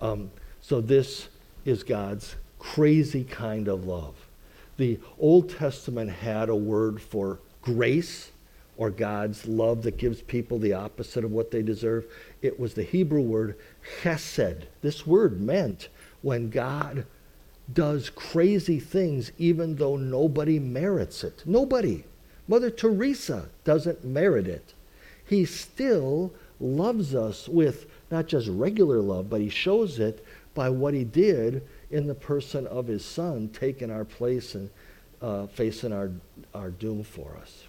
Um, so this is God's crazy kind of love. The Old Testament had a word for grace or God's love that gives people the opposite of what they deserve. It was the Hebrew word chesed. This word meant when God does crazy things even though nobody merits it. Nobody. Mother Teresa doesn't merit it. He still loves us with not just regular love, but he shows it by what he did in the person of his son, taking our place and uh, facing our, our doom for us.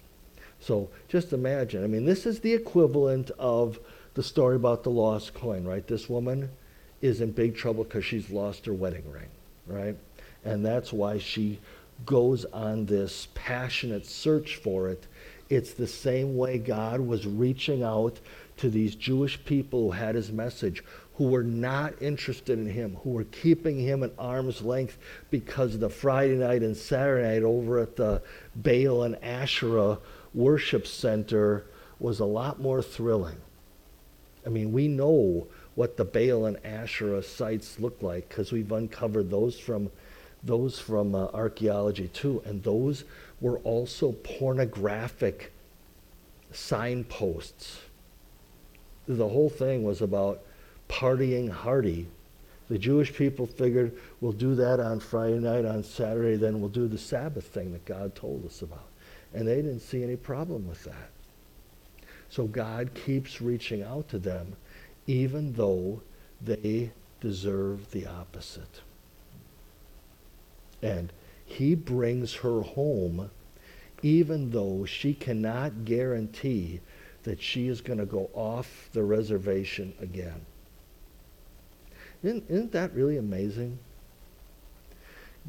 So just imagine. I mean, this is the equivalent of the story about the lost coin, right? This woman is in big trouble because she's lost her wedding ring, right? And that's why she goes on this passionate search for it. It's the same way God was reaching out to these Jewish people who had his message, who were not interested in him, who were keeping him at arm's length because the Friday night and Saturday night over at the Baal and Asherah worship center was a lot more thrilling. I mean, we know what the Baal and Asherah sites look like because we've uncovered those from those from uh, archaeology too, and those were also pornographic signposts. The whole thing was about partying hardy. The Jewish people figured we'll do that on Friday night, on Saturday, then we'll do the Sabbath thing that God told us about. And they didn't see any problem with that. So God keeps reaching out to them, even though they deserve the opposite. And he brings her home, even though she cannot guarantee that she is going to go off the reservation again. Isn't, isn't that really amazing?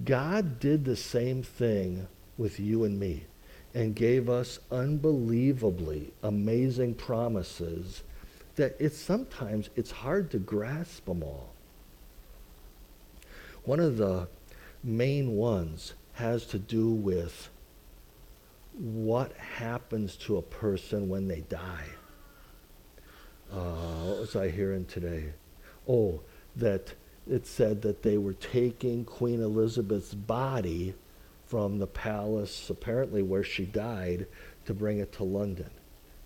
God did the same thing with you and me and gave us unbelievably amazing promises that it's sometimes it's hard to grasp them all. One of the main ones has to do with what happens to a person when they die. Uh, what was I hearing today? Oh, that it said that they were taking Queen Elizabeth's body from the palace, apparently where she died, to bring it to London.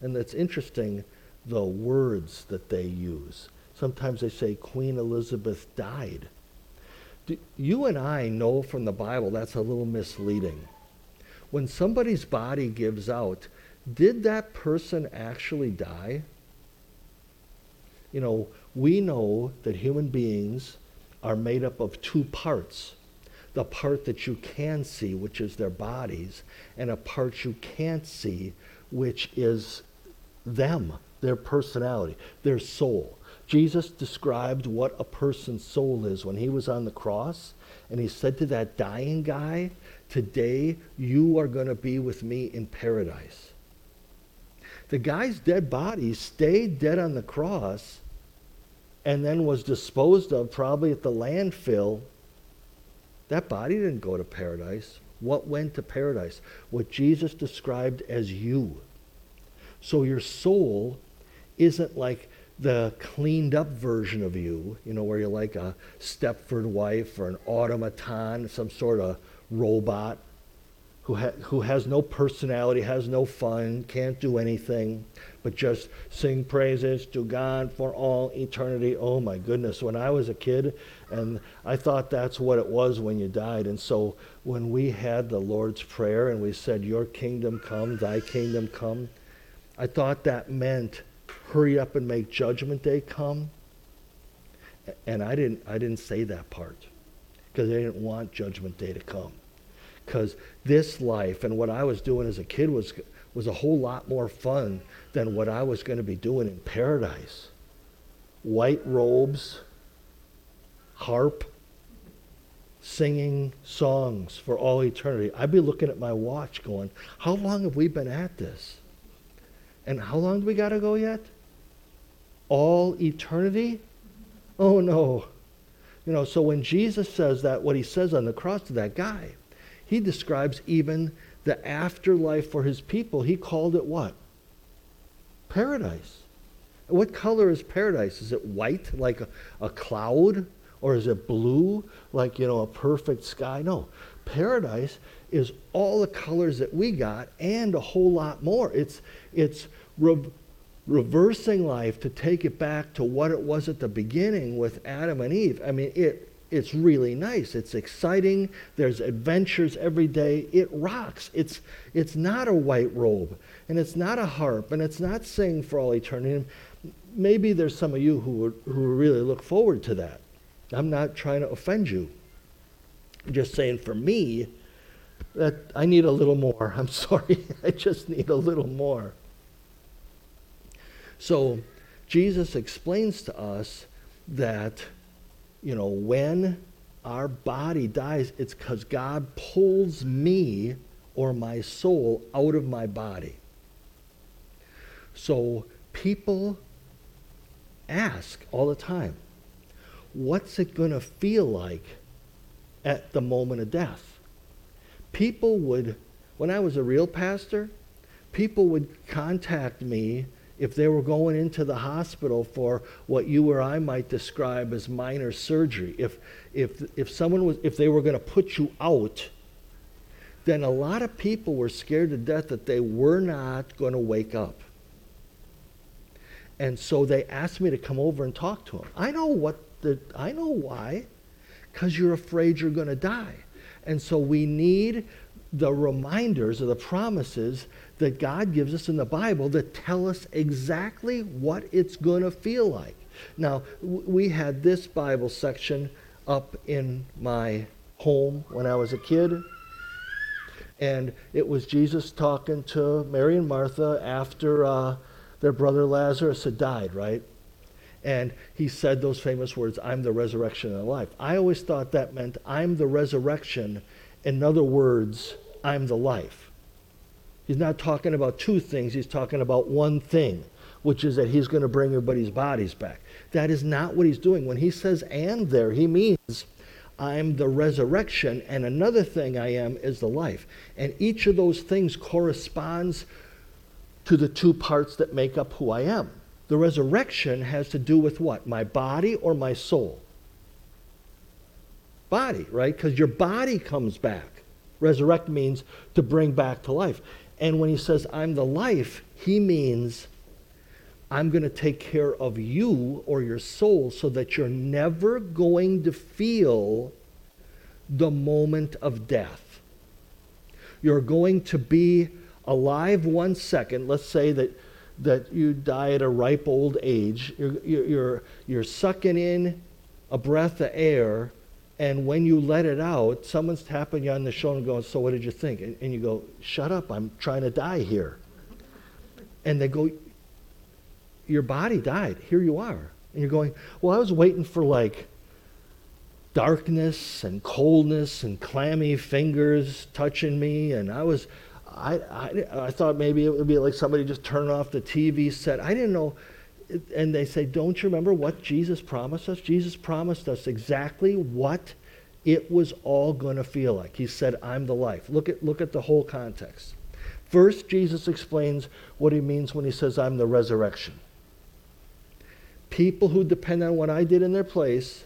And it's interesting the words that they use. Sometimes they say Queen Elizabeth died. Do, you and I know from the Bible that's a little misleading. When somebody's body gives out, did that person actually die? You know, we know that human beings are made up of two parts the part that you can see, which is their bodies, and a part you can't see, which is them, their personality, their soul. Jesus described what a person's soul is when he was on the cross, and he said to that dying guy, Today you are going to be with me in paradise. The guy's dead body stayed dead on the cross and then was disposed of probably at the landfill that body didn't go to paradise. What went to paradise? What Jesus described as you. So your soul isn't like the cleaned up version of you, you know, where you're like a Stepford wife or an automaton, some sort of robot who, ha- who has no personality, has no fun, can't do anything, but just sing praises to God for all eternity. Oh my goodness, when I was a kid, and I thought that's what it was when you died. And so when we had the Lord's Prayer and we said, Your kingdom come, thy kingdom come, I thought that meant hurry up and make judgment day come. And I didn't, I didn't say that part because I didn't want judgment day to come because this life and what I was doing as a kid was, was a whole lot more fun than what I was going to be doing in paradise. White robes, harp, singing songs for all eternity. I'd be looking at my watch going, How long have we been at this? And how long do we got to go yet? All eternity? Oh no. You know, so when Jesus says that, what he says on the cross to that guy, he describes even the afterlife for his people. He called it what? Paradise. What color is paradise? Is it white like a, a cloud? Or is it blue like, you know, a perfect sky? No. Paradise is all the colors that we got and a whole lot more. It's, it's re- reversing life to take it back to what it was at the beginning with Adam and Eve. I mean, it, it's really nice. It's exciting. There's adventures every day. It rocks. It's, it's not a white robe, and it's not a harp, and it's not sing for all eternity. maybe there's some of you who, would, who really look forward to that. I'm not trying to offend you. I'm just saying for me, that I need a little more. I'm sorry. I just need a little more. So Jesus explains to us that, you know, when our body dies, it's because God pulls me or my soul out of my body. So people ask all the time, what's it going to feel like at the moment of death? People would, when I was a real pastor, people would contact me if they were going into the hospital for what you or I might describe as minor surgery. If, if, if someone was, if they were going to put you out, then a lot of people were scared to death that they were not going to wake up. And so they asked me to come over and talk to them. I know what the, I know why. Because you're afraid you're going to die. And so we need the reminders or the promises that God gives us in the Bible that tell us exactly what it's going to feel like. Now, we had this Bible section up in my home when I was a kid. And it was Jesus talking to Mary and Martha after uh, their brother Lazarus had died, right? And he said those famous words, I'm the resurrection and the life. I always thought that meant I'm the resurrection. In other words, I'm the life. He's not talking about two things, he's talking about one thing, which is that he's going to bring everybody's bodies back. That is not what he's doing. When he says and there, he means I'm the resurrection, and another thing I am is the life. And each of those things corresponds to the two parts that make up who I am. The resurrection has to do with what? My body or my soul? Body, right? Because your body comes back. Resurrect means to bring back to life. And when he says, I'm the life, he means I'm going to take care of you or your soul so that you're never going to feel the moment of death. You're going to be alive one second. Let's say that that you die at a ripe old age. You're, you're, you're sucking in a breath of air, and when you let it out, someone's tapping you on the shoulder and going, So what did you think? And, and you go, Shut up, I'm trying to die here. And they go, Your body died. Here you are. And you're going, Well, I was waiting for like darkness and coldness and clammy fingers touching me, and I was I, I, I thought maybe it would be like somebody just turning off the TV set. I didn't know. And they say, Don't you remember what Jesus promised us? Jesus promised us exactly what it was all going to feel like. He said, I'm the life. Look at, look at the whole context. First, Jesus explains what he means when he says, I'm the resurrection. People who depend on what I did in their place,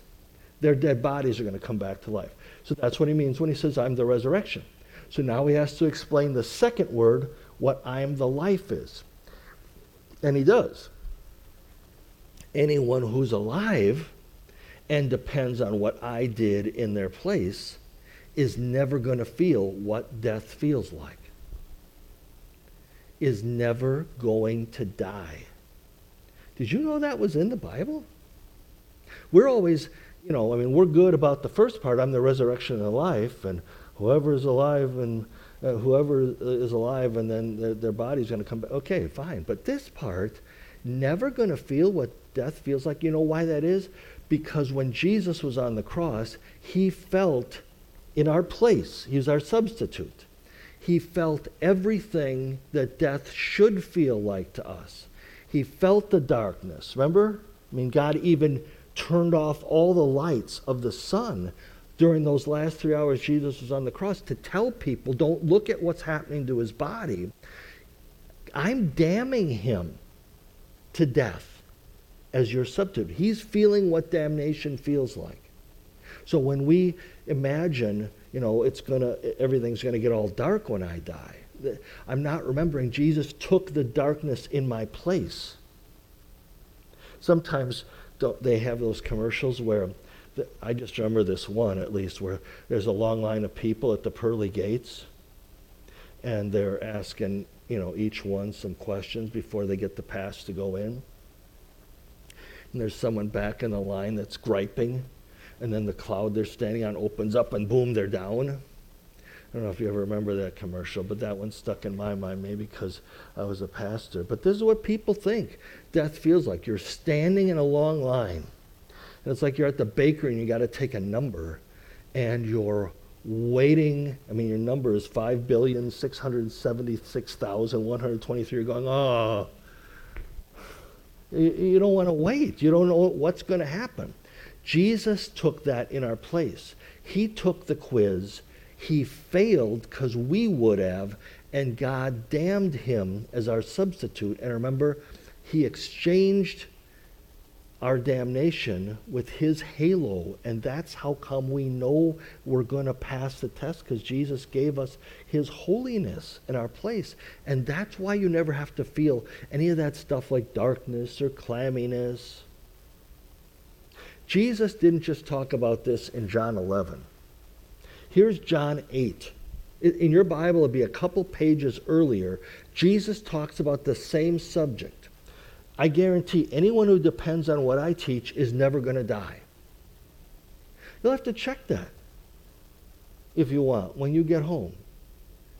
their dead bodies are going to come back to life. So that's what he means when he says, I'm the resurrection. So now he has to explain the second word, what I am the life is. And he does. Anyone who's alive and depends on what I did in their place is never going to feel what death feels like, is never going to die. Did you know that was in the Bible? We're always, you know, I mean, we're good about the first part I'm the resurrection and life, and whoever is alive and uh, whoever is alive and then their, their body's going to come back. Okay, fine. But this part, never going to feel what death feels like. You know why that is? Because when Jesus was on the cross, he felt in our place, he was our substitute. He felt everything that death should feel like to us. He felt the darkness. Remember? I mean, God even turned off all the lights of the sun during those last three hours Jesus was on the cross to tell people don't look at what's happening to his body. I'm damning him to death. As your substitute. He's feeling what damnation feels like. So when we imagine, you know, it's gonna everything's gonna get all dark when I die, I'm not remembering Jesus took the darkness in my place. Sometimes they have those commercials where I just remember this one at least where there's a long line of people at the pearly gates and they're asking, you know, each one some questions before they get the pass to go in. And there's someone back in the line that's griping, and then the cloud they're standing on opens up and boom, they're down. I don't know if you ever remember that commercial, but that one stuck in my mind maybe because I was a pastor. But this is what people think death feels like. You're standing in a long line. And it's like you're at the bakery and you got to take a number and you're waiting. I mean, your number is 5,676,123. You're going, oh, you don't want to wait. You don't know what's going to happen. Jesus took that in our place. He took the quiz. He failed because we would have, and God damned him as our substitute. And remember, he exchanged our damnation with his halo. And that's how come we know we're going to pass the test because Jesus gave us his holiness in our place. And that's why you never have to feel any of that stuff like darkness or clamminess. Jesus didn't just talk about this in John 11. Here's John 8. In your Bible, it'll be a couple pages earlier. Jesus talks about the same subject. I guarantee anyone who depends on what I teach is never going to die. You'll have to check that if you want when you get home.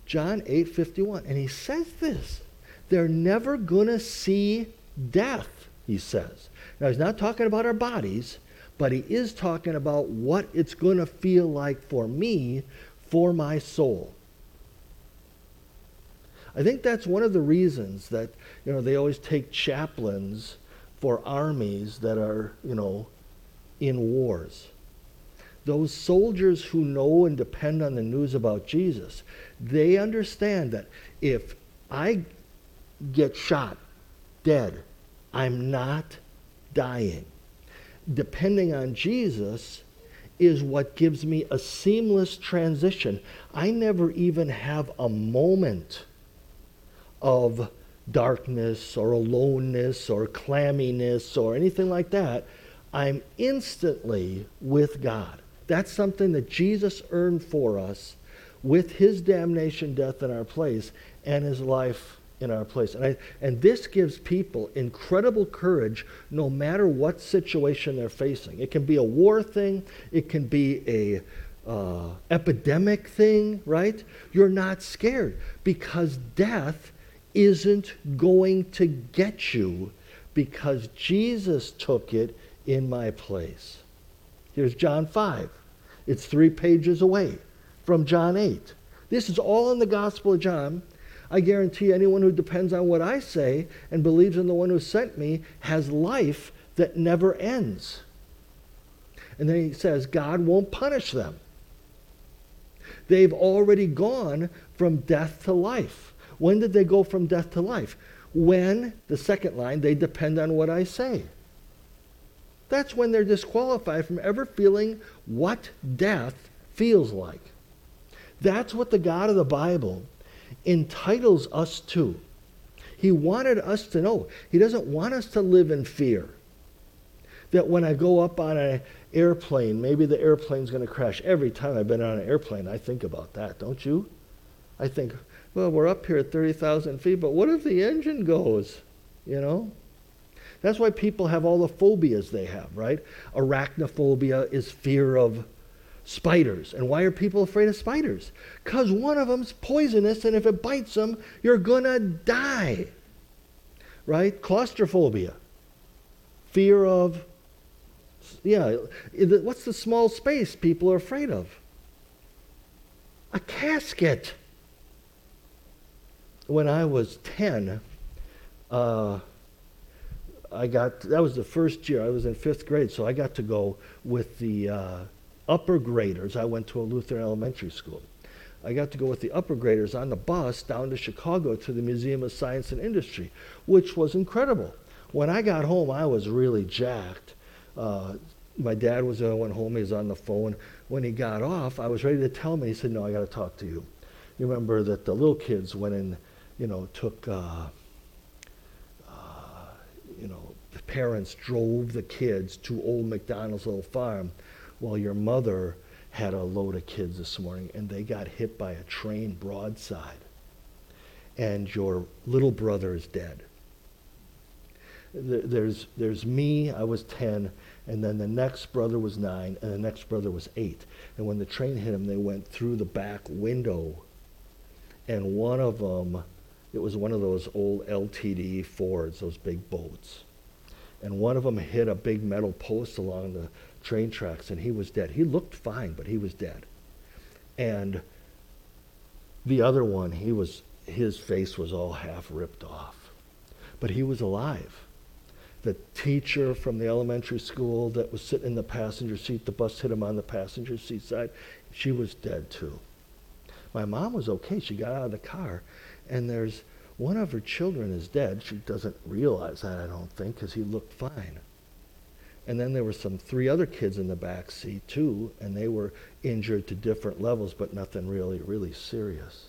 John 8:51 and he says this. They're never going to see death, he says. Now he's not talking about our bodies, but he is talking about what it's going to feel like for me, for my soul. I think that's one of the reasons that, you know, they always take chaplains for armies that are, you know, in wars. Those soldiers who know and depend on the news about Jesus, they understand that if I get shot, dead, I'm not dying. Depending on Jesus is what gives me a seamless transition. I never even have a moment of darkness or aloneness or clamminess or anything like that, I'm instantly with God. That's something that Jesus earned for us with his damnation, death in our place, and his life in our place. And, I, and this gives people incredible courage no matter what situation they're facing. It can be a war thing, it can be a uh, epidemic thing, right? You're not scared because death isn't going to get you because Jesus took it in my place. Here's John 5. It's three pages away from John 8. This is all in the Gospel of John. I guarantee anyone who depends on what I say and believes in the one who sent me has life that never ends. And then he says, God won't punish them. They've already gone from death to life. When did they go from death to life? When, the second line, they depend on what I say. That's when they're disqualified from ever feeling what death feels like. That's what the God of the Bible entitles us to. He wanted us to know. He doesn't want us to live in fear. That when I go up on an airplane, maybe the airplane's going to crash. Every time I've been on an airplane, I think about that, don't you? I think, well, we're up here at 30,000 feet, but what if the engine goes? You know? That's why people have all the phobias they have, right? Arachnophobia is fear of spiders. And why are people afraid of spiders? Because one of them's poisonous, and if it bites them, you're going to die. Right? Claustrophobia. Fear of, yeah, what's the small space people are afraid of? A casket when I was 10, uh, I got, that was the first year, I was in fifth grade, so I got to go with the uh, upper graders. I went to a Lutheran elementary school. I got to go with the upper graders on the bus down to Chicago to the Museum of Science and Industry, which was incredible. when I got home, I was really jacked. Uh, my dad was the only one home. He was on the phone. When he got off, I was ready to tell him. He said, "No, I got to talk to you." You remember that the little kids went in, you know, took, uh, uh, you know, the parents drove the kids to old McDonald's little farm, while your mother had a load of kids this morning, and they got hit by a train broadside, and your little brother is dead there's, there's me, I was 10, and then the next brother was 9, and the next brother was 8. And when the train hit him, they went through the back window, and one of them, it was one of those old LTD Fords, those big boats. And one of them hit a big metal post along the train tracks, and he was dead. He looked fine, but he was dead. And the other one, he was, his face was all half ripped off. But he was alive the teacher from the elementary school that was sitting in the passenger seat, the bus hit him on the passenger seat side, she was dead too. My mom was okay. She got out of the car, and there's one of her children is dead. She doesn't realize that, I don't think, because he looked fine. And then there were some three other kids in the back seat too, and they were injured to different levels, but nothing really, really serious.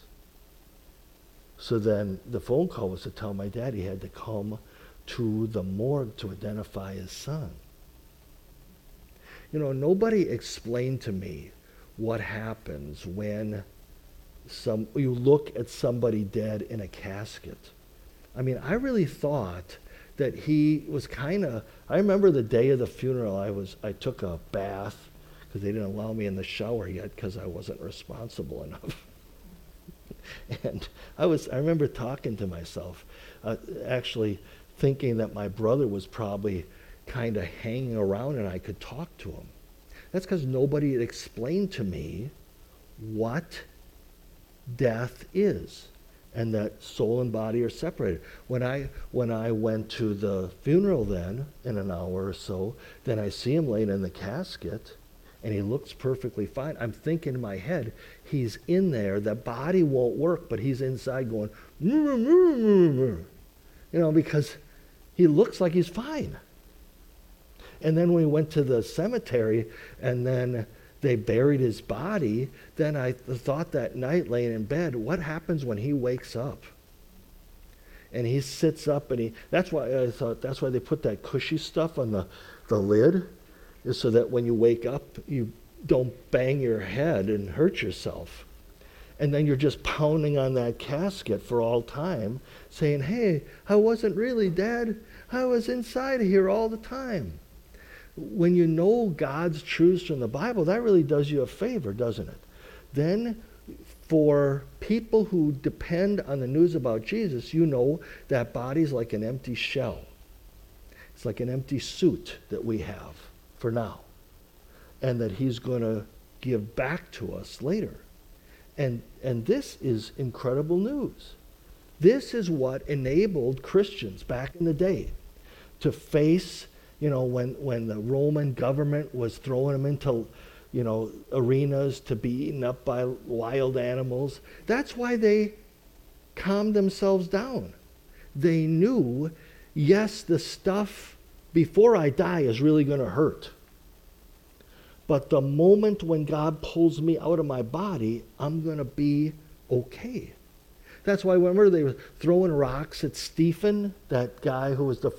So then the phone call was to tell my dad he had to come to the morgue to identify his son. You know, nobody explained to me what happens when some you look at somebody dead in a casket. I mean, I really thought that he was kind of I remember the day of the funeral I was I took a bath because they didn't allow me in the shower yet because I wasn't responsible enough. and I was I remember talking to myself. Uh, actually, thinking that my brother was probably kind of hanging around and I could talk to him. That's because nobody had explained to me what death is and that soul and body are separated. When I when I went to the funeral then in an hour or so, then I see him laying in the casket and he looks perfectly fine. I'm thinking in my head, he's in there, the body won't work, but he's inside going, you know, because he looks like he's fine. And then we went to the cemetery and then they buried his body, then I thought that night laying in bed, what happens when he wakes up? And he sits up and he that's why I thought that's why they put that cushy stuff on the, the lid, is so that when you wake up you don't bang your head and hurt yourself. And then you're just pounding on that casket for all time, saying, Hey, I wasn't really dead. I was inside here all the time. When you know God's truths from the Bible, that really does you a favor, doesn't it? Then, for people who depend on the news about Jesus, you know that body's like an empty shell. It's like an empty suit that we have for now. And that He's going to give back to us later. And, and this is incredible news. This is what enabled Christians back in the day to face, you know, when, when the Roman government was throwing them into, you know, arenas to be eaten up by wild animals. That's why they calmed themselves down. They knew, yes, the stuff before I die is really going to hurt. But the moment when God pulls me out of my body, I'm going to be okay. That's why remember they were throwing rocks at Stephen, that guy who was the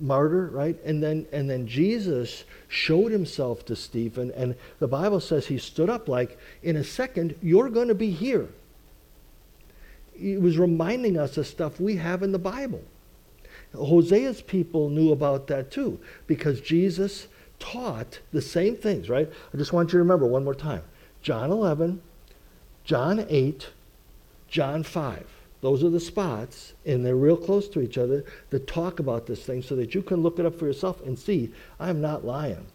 martyr, right? And then and then Jesus showed himself to Stephen, and the Bible says he stood up like, in a second, you're going to be here. He was reminding us of stuff we have in the Bible. Hosea's people knew about that too, because Jesus taught the same things, right? I just want you to remember one more time. John 11, John 8, John 5. Those are the spots, and they're real close to each other, that talk about this thing so that you can look it up for yourself and see, I'm not lying.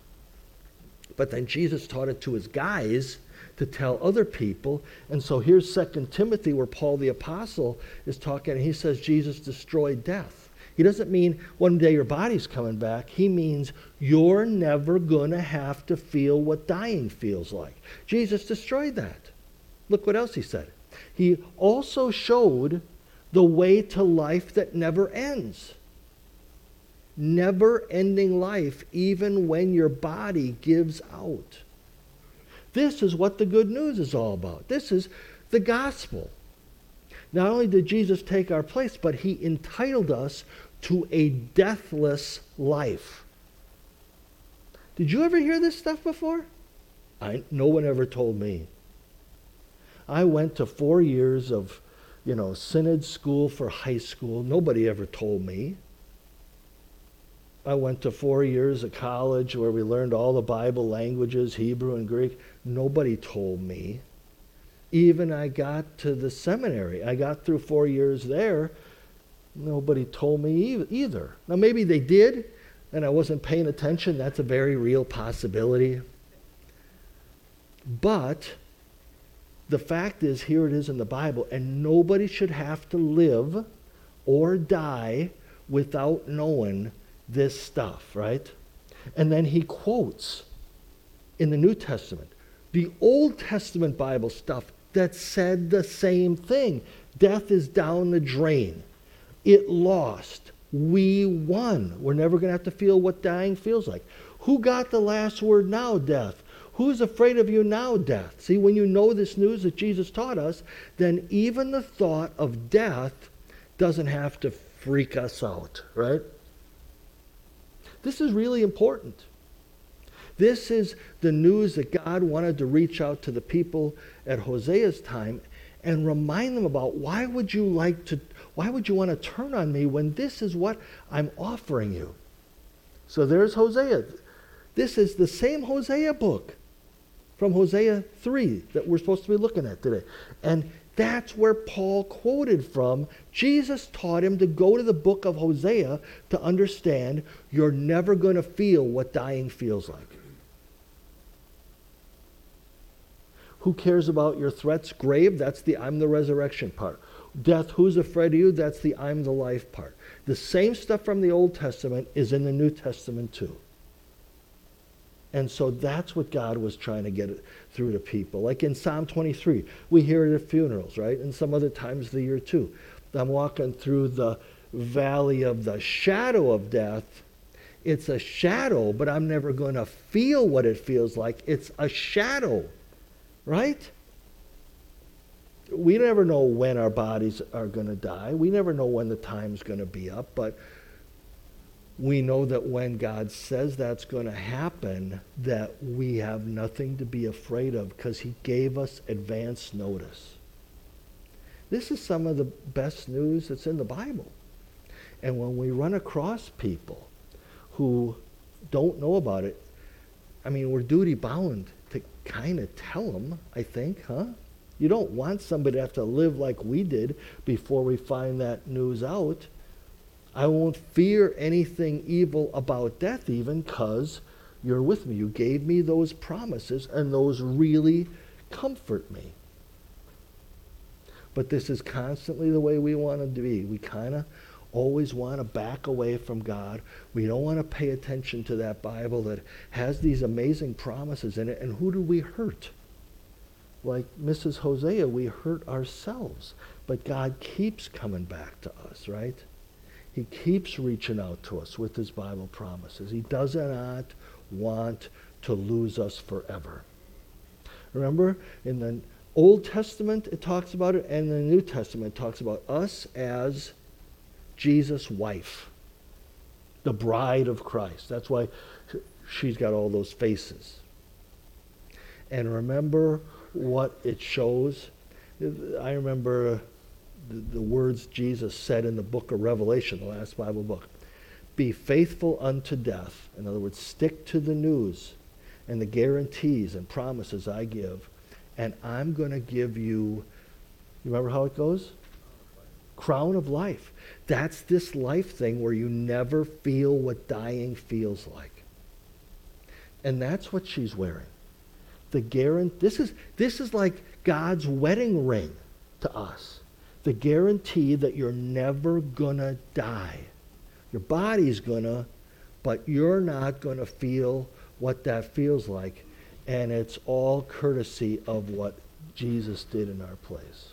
But then Jesus taught it to his guys to tell other people. And so here's Second Timothy, where Paul the Apostle is talking, and he says Jesus destroyed death. He doesn't mean one day your body's coming back. He means you're never going to have to feel what dying feels like. Jesus destroyed that. Look what else he said. He also showed the way to life that never ends. never ending life even when your body gives out. This is what the good news is all about. This is the gospel. Not only did Jesus take our place, but he entitled us to a deathless life. Did you ever hear this stuff before? I, no one ever told me. I went to four years of, you know, synod school for high school. Nobody ever told me. I went to four years of college where we learned all the Bible languages, Hebrew and Greek. Nobody told me. Even I got to the seminary. I got through four years there. Nobody told me either. Now, maybe they did, and I wasn't paying attention. That's a very real possibility. But the fact is, here it is in the Bible, and nobody should have to live or die without knowing this stuff, right? And then he quotes in the New Testament the Old Testament Bible stuff that said the same thing. Death is down the drain. It lost. We won. We're never going to have to feel what dying feels like. Who got the last word now, death? Who's afraid of you now, death? See, when you know this news that Jesus taught us, then even the thought of death doesn't have to freak us out, right? This is really important. This is the news that God wanted to reach out to the people at Hosea's time and remind them about why would you like to why would you want to turn on me when this is what I'm offering you? So there's Hosea. This is the same Hosea book from Hosea 3 that we're supposed to be looking at today. And that's where Paul quoted from. Jesus taught him to go to the book of Hosea to understand you're never going to feel what dying feels like. Who cares about your threats? Grave, that's the I'm the resurrection part. Death, who's afraid of you? That's the I'm the life part. The same stuff from the Old Testament is in the New Testament too. And so that's what God was trying to get through to people. Like in Psalm 23, we hear it at funerals, right? And some other times of the year too. I'm walking through the valley of the shadow of death. It's a shadow, but I'm never going to feel what it feels like. It's a shadow, right? We never know when our bodies are going to die. We never know when the time's going to be up, but we know that when God says that's going to happen, that we have nothing to be afraid of because he gave us advance notice. This is some of the best news that's in the Bible. And when we run across people who don't know about it, I mean, we're duty bound to kind of tell them, I think, huh? You don't want somebody to have to live like we did before we find that news out. I won't fear anything evil about death, even because you're with me. You gave me those promises, and those really comfort me. But this is constantly the way we want to be. We kind of always want to back away from God. We don't want to pay attention to that Bible that has these amazing promises in it. And who do we hurt? Like Mrs. Hosea, we hurt ourselves. But God keeps coming back to us, right? He keeps reaching out to us with his Bible promises. He does not want to lose us forever. Remember, in the Old Testament it talks about it, and in the New Testament it talks about us as Jesus' wife, the bride of Christ. That's why she's got all those faces. And remember what it shows. I remember the, the words Jesus said in the book of Revelation, the last Bible book. Be faithful unto death. In other words, stick to the news and the guarantees and promises I give. And I'm going to give you, you remember how it goes? Crown of life. That's this life thing where you never feel what dying feels like. And that's what she's wearing. The guarantee. This is, this is like God's wedding ring to us the guarantee that you're never going to die. Your body's going to, but you're not going to feel what that feels like. And it's all courtesy of what Jesus did in our place.